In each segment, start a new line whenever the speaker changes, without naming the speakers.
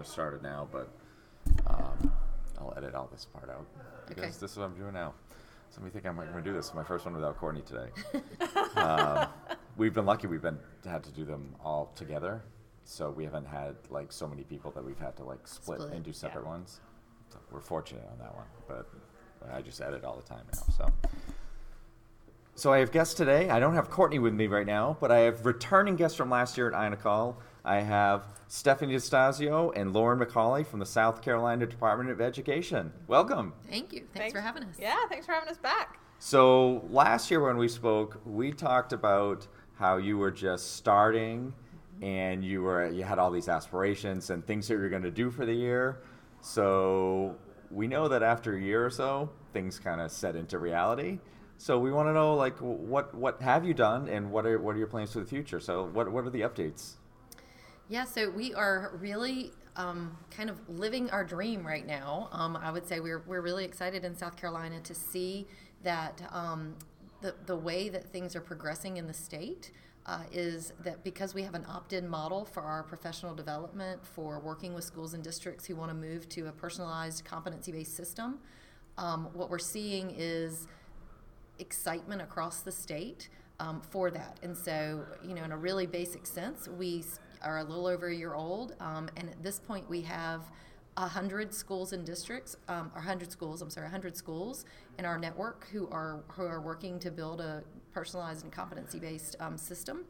have started now, but um, I'll edit all this part out because
Okay.
this is what I'm doing now. Somebody think I'm going to do this. My first one without Courtney today. um, we've been lucky. We've been had to do them all together, so we haven't had like so many people that we've had to like split,
Split,
and do separate
yeah.
ones. So we're fortunate on that one, but I just edit all the time now. So. So I have guests today. I don't have Courtney with me right now, but I have returning guests from last year at iNACOL. I have Stephanie DeStasio and Lauren McCauley from the South Carolina Department of Education. Welcome.
Thank you. Thanks, for having us.
Yeah, thanks for having us back.
So last year when we spoke, we talked about how you were just starting and you were you had all these aspirations and things that you were going to do for the year. So we know that after a year or so, things kind of set into reality. So we want to know like what what have you done and what are what are your plans for the future? So what what are the updates?
Yeah, so we are really um, kind of living our dream right now. Um, I would say we're, we're really excited in South Carolina to see that um, the, the way that things are progressing in the state uh, is that because we have an opt in model for our professional development for working with schools and districts who want to move to a personalized competency based system, um, what we're seeing is excitement across the state um, for that. And so, you know, in a really basic sense, we are a little over a year old, um, and at this point, we have a hundred schools and districts, um, or hundred schools. I'm sorry, hundred schools in our network who are who are working to build a personalized and competency-based um, system.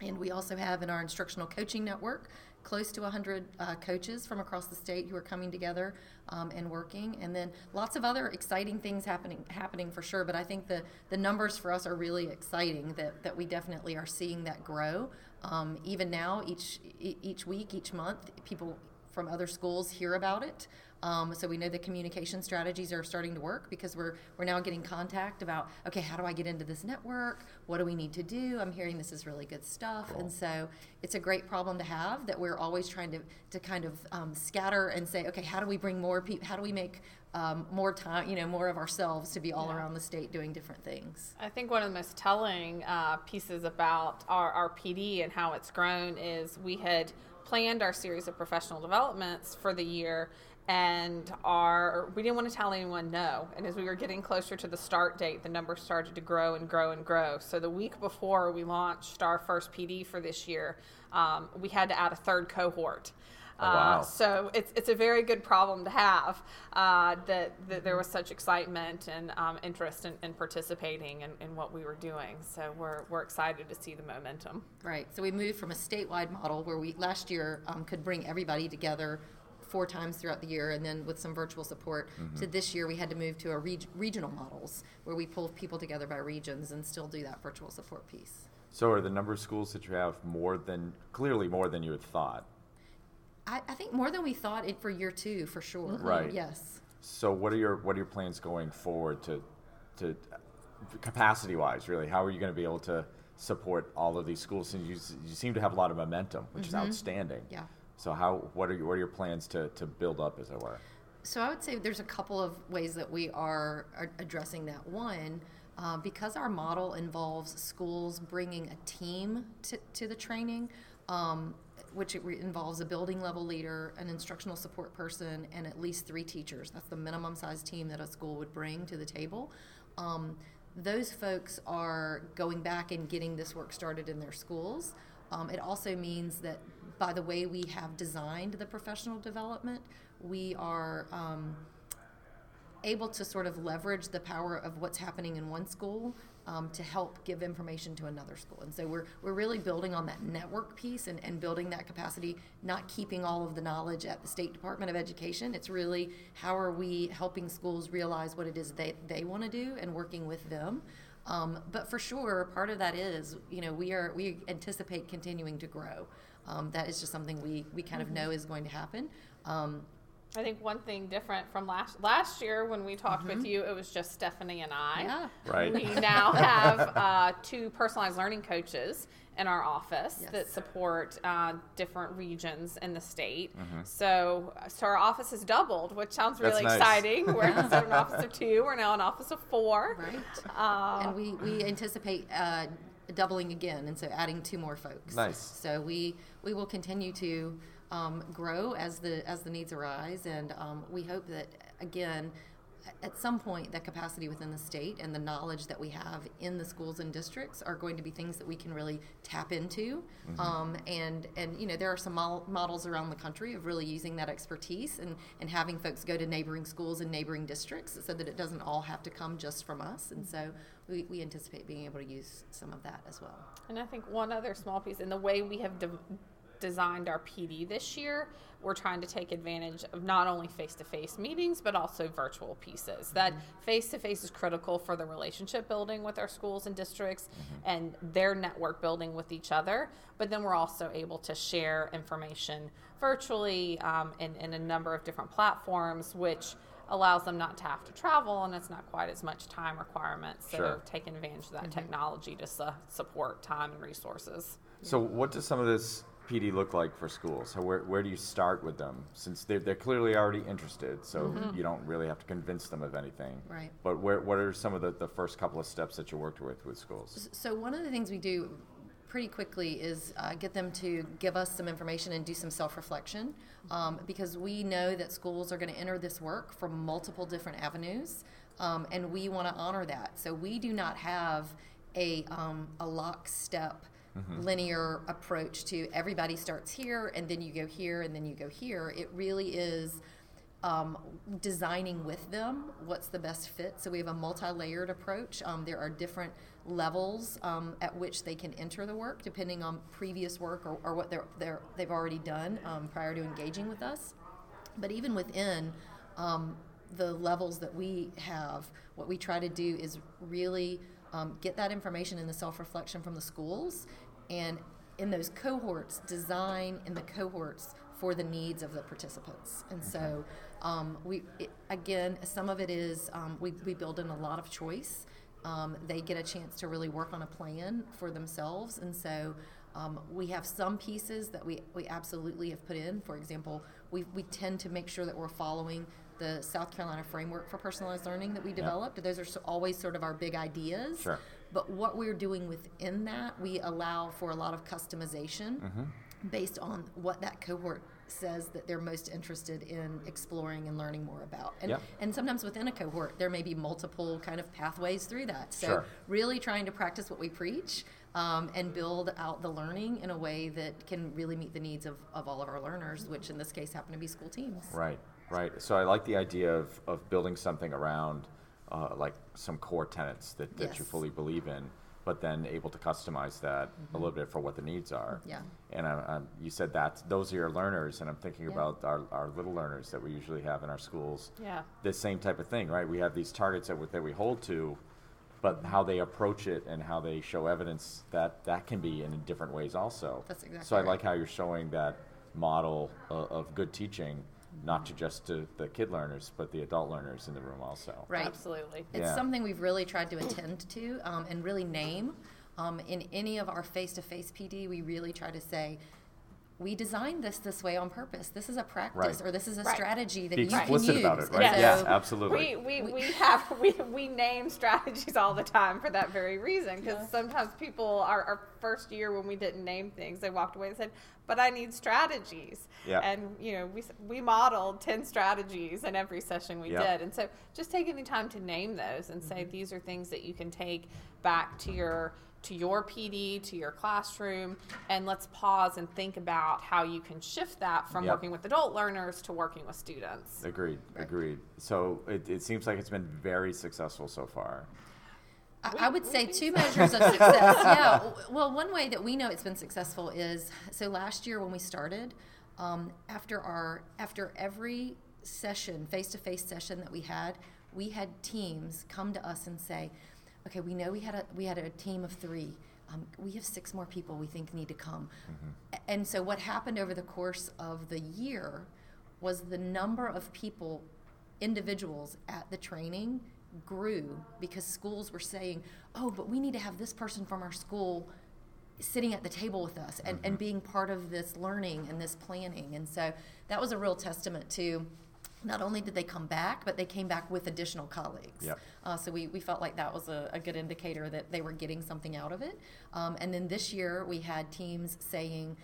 And we also have in our instructional coaching network close to 100 uh, coaches from across the state who are coming together um, and working. And then lots of other exciting things happening happening for sure. But I think the, the numbers for us are really exciting that, that we definitely are seeing that grow. Um, even now, each, each week, each month, people from other schools hear about it. Um, so we know the communication strategies are starting to work because we're we're now getting contact about okay, how do I get into this network? What do we need to do? I'm hearing this is really good stuff, and so it's a great problem to have that we're always trying to to kind of um, scatter and say okay, how do we bring more people? How do we make um, more time, you know, more of ourselves to be all
Yeah.
around the state doing different things.
I think one of the most telling uh, pieces about our, our PD and how it's grown is we had planned our series of professional developments for the year and our we didn't want to tell anyone no and as we were getting closer to the start date the numbers started to grow and grow and grow so the week before we launched our first pd for this year um, we had to add a third cohort
Oh, wow.
uh, so it's, it's a very good problem to have uh, that, that there was such excitement and um, interest in, in participating in, in what we were doing. So we're, we're excited to see the momentum.
Right. So we moved from a statewide model where we last year um, could bring everybody together four times throughout the year, and then with some virtual support. Mm-hmm. To this year, we had to move to a reg- regional models where we pull people together by regions and still do that virtual support piece.
So are the number of schools that you have more than clearly more than you had thought?
I, I think more than we thought it for year two, for sure. Mm-hmm.
Right.
Yes.
So what are your what are your plans going forward to to capacity wise really how are you going to be able to support all of these schools and you, you seem to have a lot of momentum which is mm-hmm. outstanding
Yeah.
So how what are your, what are your plans to, to build up as it were
So I would say there's a couple of ways that we are, are addressing that. One, uh, because our model involves schools bringing a team to, to the training, um, which re- involves a building level leader, an instructional support person, and at least three teachers. That's the minimum size team that a school would bring to the table. Um, those folks are going back and getting this work started in their schools. Um, it also means that by the way we have designed the professional development, we are um, able to sort of leverage the power of what's happening in one school um, to help give information to another school. And so we're, we're really building on that network piece and, and building that capacity, not keeping all of the knowledge at the State Department of Education. It's really how are we helping schools realize what it is they, they want to do and working with them. Um, but for sure, part of that is, you know, we are we anticipate continuing to grow. Um, that is just something we, we kind of know is going to happen. Um,
I think one thing different from last last year when we talked with you, it was just Stephanie and I.
yeah.
right
We now have uh, two personalized learning coaches in our office
Yes.
that support uh, different regions in the state.
Mm-hmm.
So, so our office has doubled, which sounds really
nice.
exciting. We're instead of an office of two, we're now an office of four.
Right.
Uh,
and we, we anticipate uh, doubling again, and so adding two more folks.
Nice.
So we we will continue to um, grow as the as the needs arise, and um, we hope that again at some point that capacity within the state and the knowledge that we have in the schools and districts are going to be things that we can really tap into.
Mm-hmm.
um, and and you know there are some mo- models around the country of really using that expertise and and having folks go to neighboring schools and neighboring districts so that it doesn't all have to come just from us. And so we, we anticipate being able to use some of that as well.
And I think one other small piece in the way we have de- designed our PD this year, we're trying to take advantage of not only face to face meetings, but also virtual pieces. That face to face is critical for the relationship building with our schools and districts mm-hmm. and their network building with each other. But then we're also able to share information virtually um, in, in a number of different platforms, which allows them not to have to travel and it's not quite as much time requirement. So
Sure.
taking advantage of that mm-hmm. technology to su- support time and resources.
So, what does some of this PD look like for schools? So, where, where do you start with them? Since they're, they're clearly already interested, so you don't really have to convince them of anything.
Right.
But where, what are some of the, the first couple of steps that you worked with with schools?
So one of the things we do pretty quickly is uh, get them to give us some information and do some self-reflection um, because we know that schools are going to enter this work from multiple different avenues um, and we want to honor that so we do not have a, um, a lockstep linear approach to everybody starts here and then you go here and then you go here it really is um, designing with them what's the best fit. So we have a multi-layered approach. Um, there are different levels um, at which they can enter the work, depending on previous work or, or what they're, they're, they've already done um, prior to engaging with us. But even within um, the levels that we have, what we try to do is really um, get that information in the self-reflection from the schools, and in those cohorts, design in the cohorts for the needs of the participants. And so, um, we it, again, some of it is um, we, we build in a lot of choice. Um, they get a chance to really work on a plan for themselves, and so um, we have some pieces that we, we absolutely have put in. For example, we, we tend to make sure that we're following the South Carolina framework for personalized learning that we developed. Those are so, always sort of our big ideas.
Sure.
But what we're doing within that, we allow for a lot of customization based on what that cohort says that they're most interested in exploring and learning more about. And,
Yep.
and sometimes within a cohort, there may be multiple kind of pathways through that. So
Sure.
really trying to practice what we preach um, and build out the learning in a way that can really meet the needs of, of all of our learners, which in this case happen to be school teams.
Right, right. So I like the idea of, of building something around uh, like some core tenets that, that you fully believe in, but then able to customize that a little mm-hmm. bit for what the needs are.
Yeah.
And I, I, you said that those are your learners, and I'm thinking
Yeah.
about our, our little learners that we usually have in our schools.
Yeah.
The same type of thing, right? We have these targets that, we- that we hold to, but how they approach it and how they show evidence that that can be in different ways also.
That's exactly
So I
right.
like how you're showing that model of, of good teaching, not to just to the kid learners, but the adult learners in the room also.
Right.
Absolutely.
It's
Yeah.
something we've really tried to attend to um, and really name. Um, in any of our face to face PD, we really try to say, we designed this this way on purpose. This is a practice
Right.
or this is a
Right.
strategy that
Be
you can
explicit
use.
about it,
And
right?
so-
Yeah, absolutely.
We, we, we have we, we name strategies all the time for that very reason because sometimes people our, our first year when we didn't name things they walked away and said but I need strategies
Yeah.
and you know we we modeled 10 strategies in every session we
Yeah.
did and so just taking the time to name those and say mm-hmm. these are things that you can take back to your to your PD to your classroom and let's pause and think about how you can shift that from
Yep.
working with adult learners to working with students
Agreed, agreed. So it, it seems like it's been very successful so far.
I, I would say two measures of success. yeah. Well, one way that we know it's been successful is so last year when we started, um, after our after every session, face to face session that we had, we had teams come to us and say, "Okay, we know we had a we had a team of three. Um, we have six more people we think need to come." A- And so what happened over the course of the year was the number of people individuals at the training grew because schools were saying, oh, but we need to have this person from our school sitting at the table with us and, and being part of this learning and this planning. And so that was a real testament to not only did they come back, but they came back with additional colleagues.
Yep.
Uh, so we, we felt like that was a, a good indicator that they were getting something out of it. Um, and then this year we had teams saying,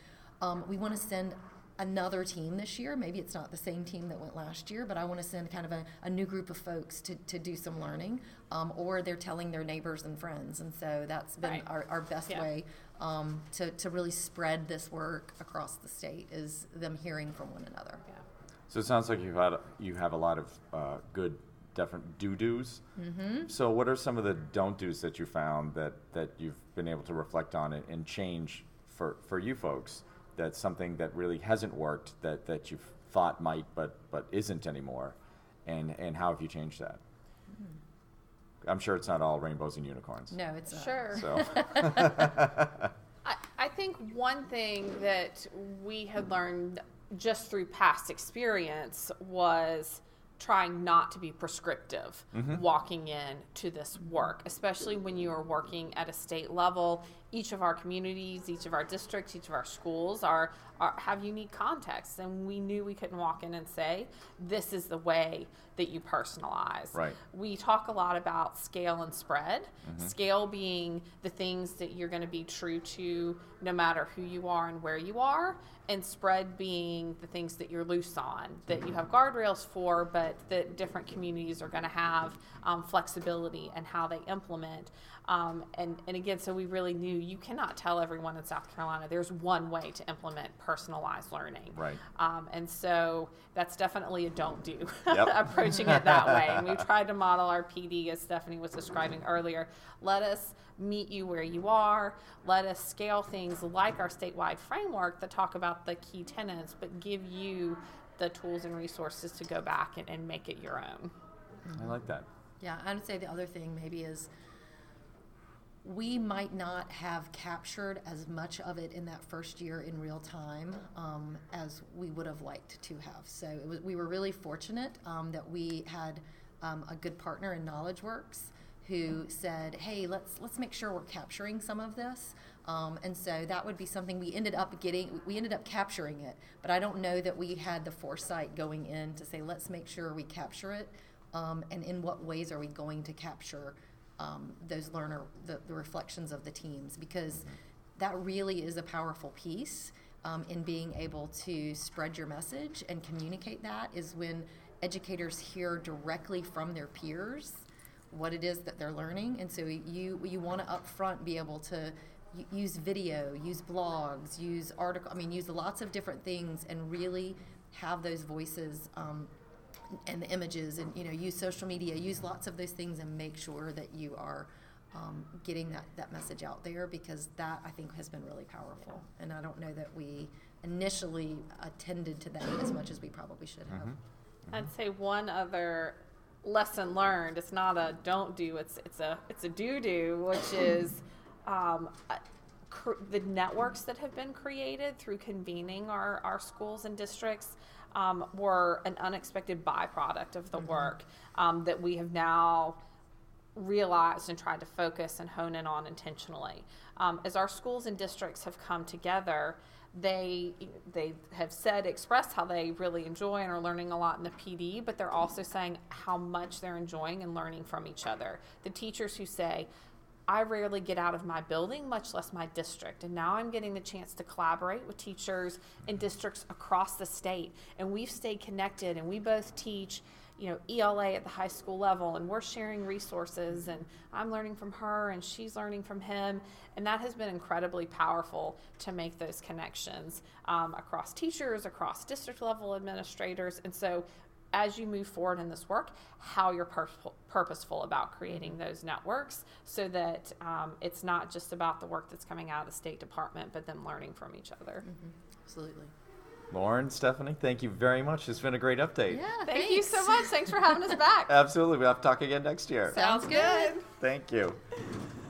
um, we want to send another team this year. Maybe it's not the same team that went last year, but I want to send kind of a, a new group of folks to, to do some learning, um, or they're telling their neighbors and friends. And so that's been
Right.
our, our best
Yeah.
way um, to, to really spread this work across the state is them hearing from one another.
Yeah.
So it sounds like you've had you have a lot of uh, good different do dos. Mm-hmm. So what are some of the don't dos that you found that that you've been able to reflect on and, and change for for you folks? That's something that really hasn't worked that that you've thought might but but isn't anymore, and and how have you changed that? I'm sure it's not all rainbows and unicorns.
No, it's not.
Sure.
So
I, I think one thing that we had learned just through past experience was trying not to be prescriptive mm-hmm. walking in to this work, especially when you are working at a state level. Each of our communities, each of our districts, each of our schools are, are have unique contexts, and we knew we couldn't walk in and say, "This is the way that you personalize."
Right.
we talk a lot about scale and spread. Scale being the things that you're going to be true to no matter who you are and where you are, and spread being the things that you're loose on, that you have guardrails for, but that different communities are going to have um, flexibility and how they implement. Um, and, and again, so we really knew you cannot tell everyone in South Carolina there's one way to implement personalized learning.
Right.
Um, and so that's definitely a don't do
Yep.
approaching it that way. And we've tried to model our PD as Stephanie was describing earlier. Let us meet you where you are. Let us scale things like our statewide framework that talk about the key tenants, but give you the tools and resources to go back and, and make it your own.
I like that.
Yeah, I would say the other thing maybe is we might not have captured as much of it in that first year in real time um, as we would have liked to have. So was, we were really fortunate um, that we had um, a good partner in KnowledgeWorks who said, "Hey, let's let's make sure we're capturing some of this." Um, and so that would be something we ended up getting. We ended up capturing it, but I don't know that we had the foresight going in to say, "Let's make sure we capture it." um, and in what ways are we going to capture um, those learner the, the reflections of the teams because that really is a powerful piece um, in being able to spread your message and communicate that is when educators hear directly from their peers what it is that they're learning. And so you you want to upfront be able to use video use blogs use article i mean use lots of different things and really have those voices um, and the images and you know use social media use lots of those things and make sure that you are um, getting that, that message out there because that i think has been really powerful and i don't know that we initially attended to that as much as we probably should have
I'd say one other lesson learned. It's not a don't do. It's it's a it's a do do, which is um, uh, cr- the networks that have been created through convening our our schools and districts. Um, were an unexpected byproduct of the work um, that we have now realized and tried to focus and hone in on intentionally. Um, as our schools and districts have come together, they they have said expressed how they really enjoy and are learning a lot in the PD, but they're also saying how much they're enjoying and learning from each other. The teachers who say, I rarely get out of my building, much less my district. And now I'm getting the chance to collaborate with teachers in districts across the state. And we've stayed connected and we both teach, you know, ELA at the high school level and we're sharing resources and I'm learning from her and she's learning from him. And that has been incredibly powerful to make those connections um, across teachers, across district level administrators. And so as you move forward in this work, how you're purposeful, purposeful about creating those networks so that um, it's not just about the work that's coming out of the State Department, but them learning from each other.
absolutely
Lauren, Stephanie, thank you very much. It's been a great update.
yeah
Thank you so much. Thanks for having us back.
Absolutely. We'll have to talk again next year.
Sounds good.
Thank you.